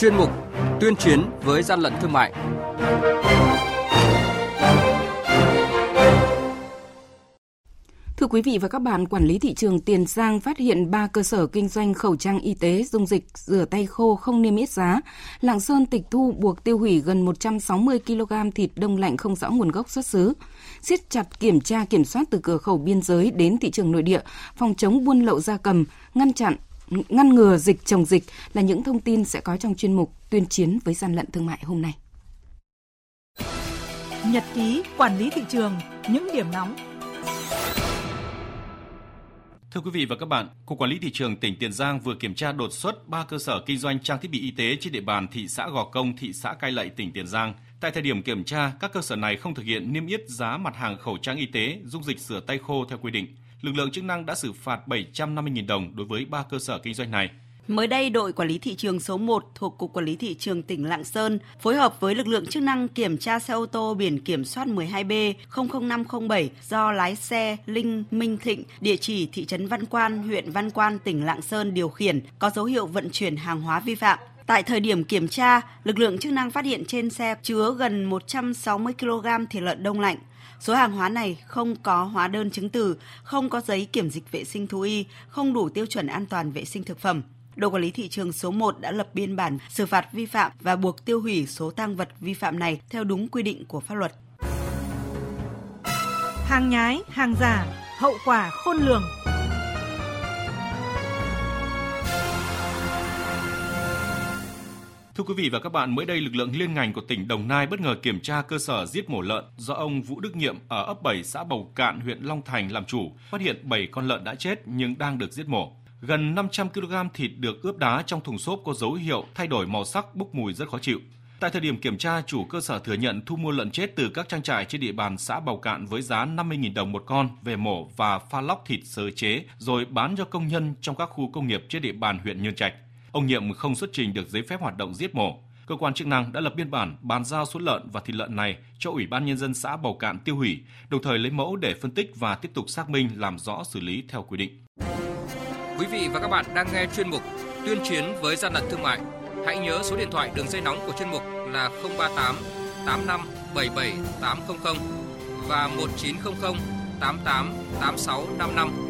chuyên mục Tuyên chiến với gian lận thương mại. Thưa quý vị và các bạn, quản lý thị trường Tiền Giang phát hiện 3 cơ sở kinh doanh khẩu trang y tế, dung dịch, rửa tay khô không niêm yết giá. Lạng Sơn tịch thu buộc tiêu hủy gần 160 kg thịt đông lạnh không rõ nguồn gốc xuất xứ. siết chặt kiểm tra kiểm soát từ cửa khẩu biên giới đến thị trường nội địa, phòng chống buôn lậu gia cầm, ngăn chặn ngăn ngừa dịch chồng dịch là những thông tin sẽ có trong chuyên mục tuyên chiến với gian lận thương mại hôm nay. Nhật ký quản lý thị trường, những điểm nóng Thưa quý vị và các bạn, Cục Quản lý Thị trường tỉnh Tiền Giang vừa kiểm tra đột xuất 3 cơ sở kinh doanh trang thiết bị y tế trên địa bàn thị xã Gò Công, thị xã Cai Lậy, tỉnh Tiền Giang. Tại thời điểm kiểm tra, các cơ sở này không thực hiện niêm yết giá mặt hàng khẩu trang y tế, dung dịch rửa tay khô theo quy định. Lực lượng chức năng đã xử phạt 750.000 đồng đối với 3 cơ sở kinh doanh này. Mới đây, đội quản lý thị trường số 1 thuộc Cục Quản lý Thị trường tỉnh Lạng Sơn phối hợp với lực lượng chức năng kiểm tra xe ô tô biển kiểm soát 12B 00507 do lái xe Linh Minh Thịnh, địa chỉ thị trấn Văn Quan, huyện Văn Quan, tỉnh Lạng Sơn điều khiển, có dấu hiệu vận chuyển hàng hóa vi phạm. Tại thời điểm kiểm tra, lực lượng chức năng phát hiện trên xe chứa gần 160 kg thịt lợn đông lạnh. Số hàng hóa này không có hóa đơn chứng từ, không có giấy kiểm dịch vệ sinh thú y, không đủ tiêu chuẩn an toàn vệ sinh thực phẩm đội quản lý thị trường số 1 đã lập biên bản xử phạt vi phạm và buộc tiêu hủy số tăng vật vi phạm này theo đúng quy định của pháp luật. Hàng nhái, hàng giả, hậu quả khôn lường. Thưa quý vị và các bạn, mới đây lực lượng liên ngành của tỉnh Đồng Nai bất ngờ kiểm tra cơ sở giết mổ lợn do ông Vũ Đức Nhiệm ở ấp 7 xã Bầu Cạn, huyện Long Thành làm chủ, phát hiện 7 con lợn đã chết nhưng đang được giết mổ. Gần 500 kg thịt được ướp đá trong thùng xốp có dấu hiệu thay đổi màu sắc, bốc mùi rất khó chịu. Tại thời điểm kiểm tra, chủ cơ sở thừa nhận thu mua lợn chết từ các trang trại trên địa bàn xã Bầu Cạn với giá 50.000 đồng một con về mổ và pha lóc thịt sơ chế rồi bán cho công nhân trong các khu công nghiệp trên địa bàn huyện Nhơn Trạch. Ông Nhiệm không xuất trình được giấy phép hoạt động giết mổ. Cơ quan chức năng đã lập biên bản bàn giao số lợn và thịt lợn này cho Ủy ban Nhân dân xã Bầu Cạn tiêu hủy, đồng thời lấy mẫu để phân tích và tiếp tục xác minh làm rõ xử lý theo quy định. Quý vị và các bạn đang nghe chuyên mục Tuyên chiến với gian lận thương mại. Hãy nhớ số điện thoại đường dây nóng của chuyên mục là 038 85 77 800 và 1900 88 86 55.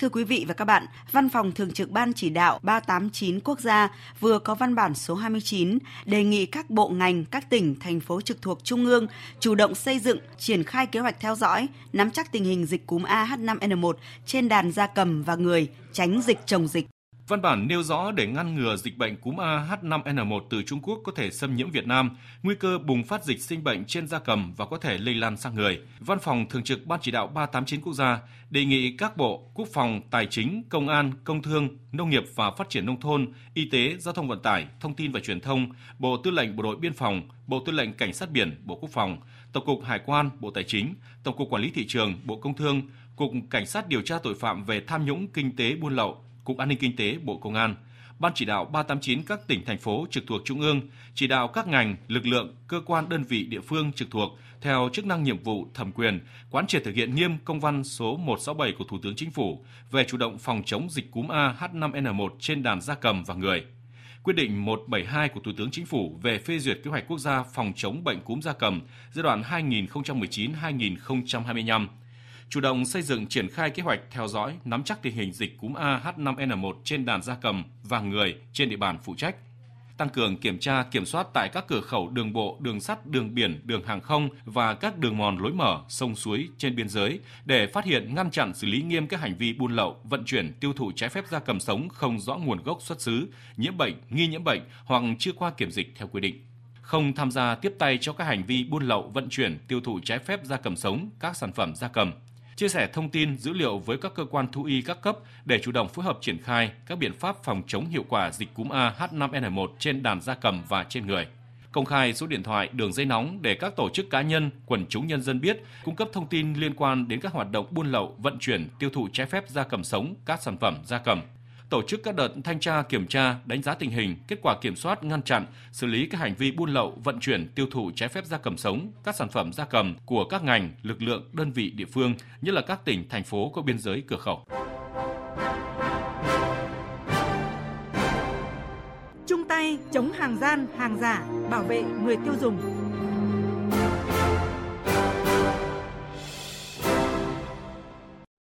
Thưa quý vị và các bạn, Văn phòng Thường trực Ban Chỉ đạo 389 quốc gia vừa có văn bản số 29 đề nghị các bộ ngành, các tỉnh, thành phố trực thuộc Trung ương chủ động xây dựng, triển khai kế hoạch theo dõi, nắm chắc tình hình dịch cúm AH5N1 trên đàn gia cầm và người, tránh dịch chồng dịch. Văn bản nêu rõ để ngăn ngừa dịch bệnh cúm AH5N1 từ Trung Quốc có thể xâm nhiễm Việt Nam, nguy cơ bùng phát dịch sinh bệnh trên gia cầm và có thể lây lan sang người. Văn phòng Thường trực Ban Chỉ đạo 389 quốc gia đề nghị các bộ Quốc phòng, Tài chính, Công an, Công thương, Nông nghiệp và Phát triển Nông thôn, Y tế, Giao thông Vận tải, Thông tin và Truyền thông, Bộ Tư lệnh Bộ đội Biên phòng, Bộ Tư lệnh Cảnh sát biển, Bộ Quốc phòng, Tổng cục Hải quan, Bộ Tài chính, Tổng cục Quản lý Thị trường, Bộ Công thương, Cục Cảnh sát điều tra tội phạm về tham nhũng kinh tế buôn lậu, Cục An ninh Kinh tế Bộ Công an, Ban chỉ đạo 389 các tỉnh, thành phố trực thuộc Trung ương chỉ đạo các ngành, lực lượng, cơ quan đơn vị địa phương trực thuộc theo chức năng nhiệm vụ thẩm quyền, quán triệt thực hiện nghiêm công văn số 167 của Thủ tướng Chính phủ về chủ động phòng chống dịch cúm A H5N1 trên đàn gia cầm và người. Quyết định 172 của Thủ tướng Chính phủ về phê duyệt kế hoạch quốc gia phòng chống bệnh cúm gia cầm giai đoạn 2019-2025 chủ động xây dựng triển khai kế hoạch theo dõi, nắm chắc tình hình dịch cúm AH5N1 trên đàn gia cầm và người trên địa bàn phụ trách, tăng cường kiểm tra kiểm soát tại các cửa khẩu đường bộ, đường sắt, đường biển, đường hàng không và các đường mòn lối mở, sông suối trên biên giới để phát hiện ngăn chặn xử lý nghiêm các hành vi buôn lậu, vận chuyển, tiêu thụ trái phép gia cầm sống không rõ nguồn gốc xuất xứ, nhiễm bệnh, nghi nhiễm bệnh hoặc chưa qua kiểm dịch theo quy định. Không tham gia tiếp tay cho các hành vi buôn lậu, vận chuyển, tiêu thụ trái phép gia cầm sống, các sản phẩm gia cầm, chia sẻ thông tin dữ liệu với các cơ quan thú y các cấp để chủ động phối hợp triển khai các biện pháp phòng chống hiệu quả dịch cúm A H5N1 trên đàn gia cầm và trên người. công khai số điện thoại, đường dây nóng để các tổ chức cá nhân, quần chúng nhân dân biết, cung cấp thông tin liên quan đến các hoạt động buôn lậu, vận chuyển, tiêu thụ trái phép gia cầm sống, các sản phẩm gia cầm tổ chức các đợt thanh tra kiểm tra, đánh giá tình hình, kết quả kiểm soát, ngăn chặn, xử lý các hành vi buôn lậu, vận chuyển, tiêu thụ trái phép gia cầm sống, các sản phẩm gia cầm của các ngành, lực lượng, đơn vị địa phương, nhất là các tỉnh, thành phố có biên giới cửa khẩu. Chung tay chống hàng gian, hàng giả, bảo vệ người tiêu dùng.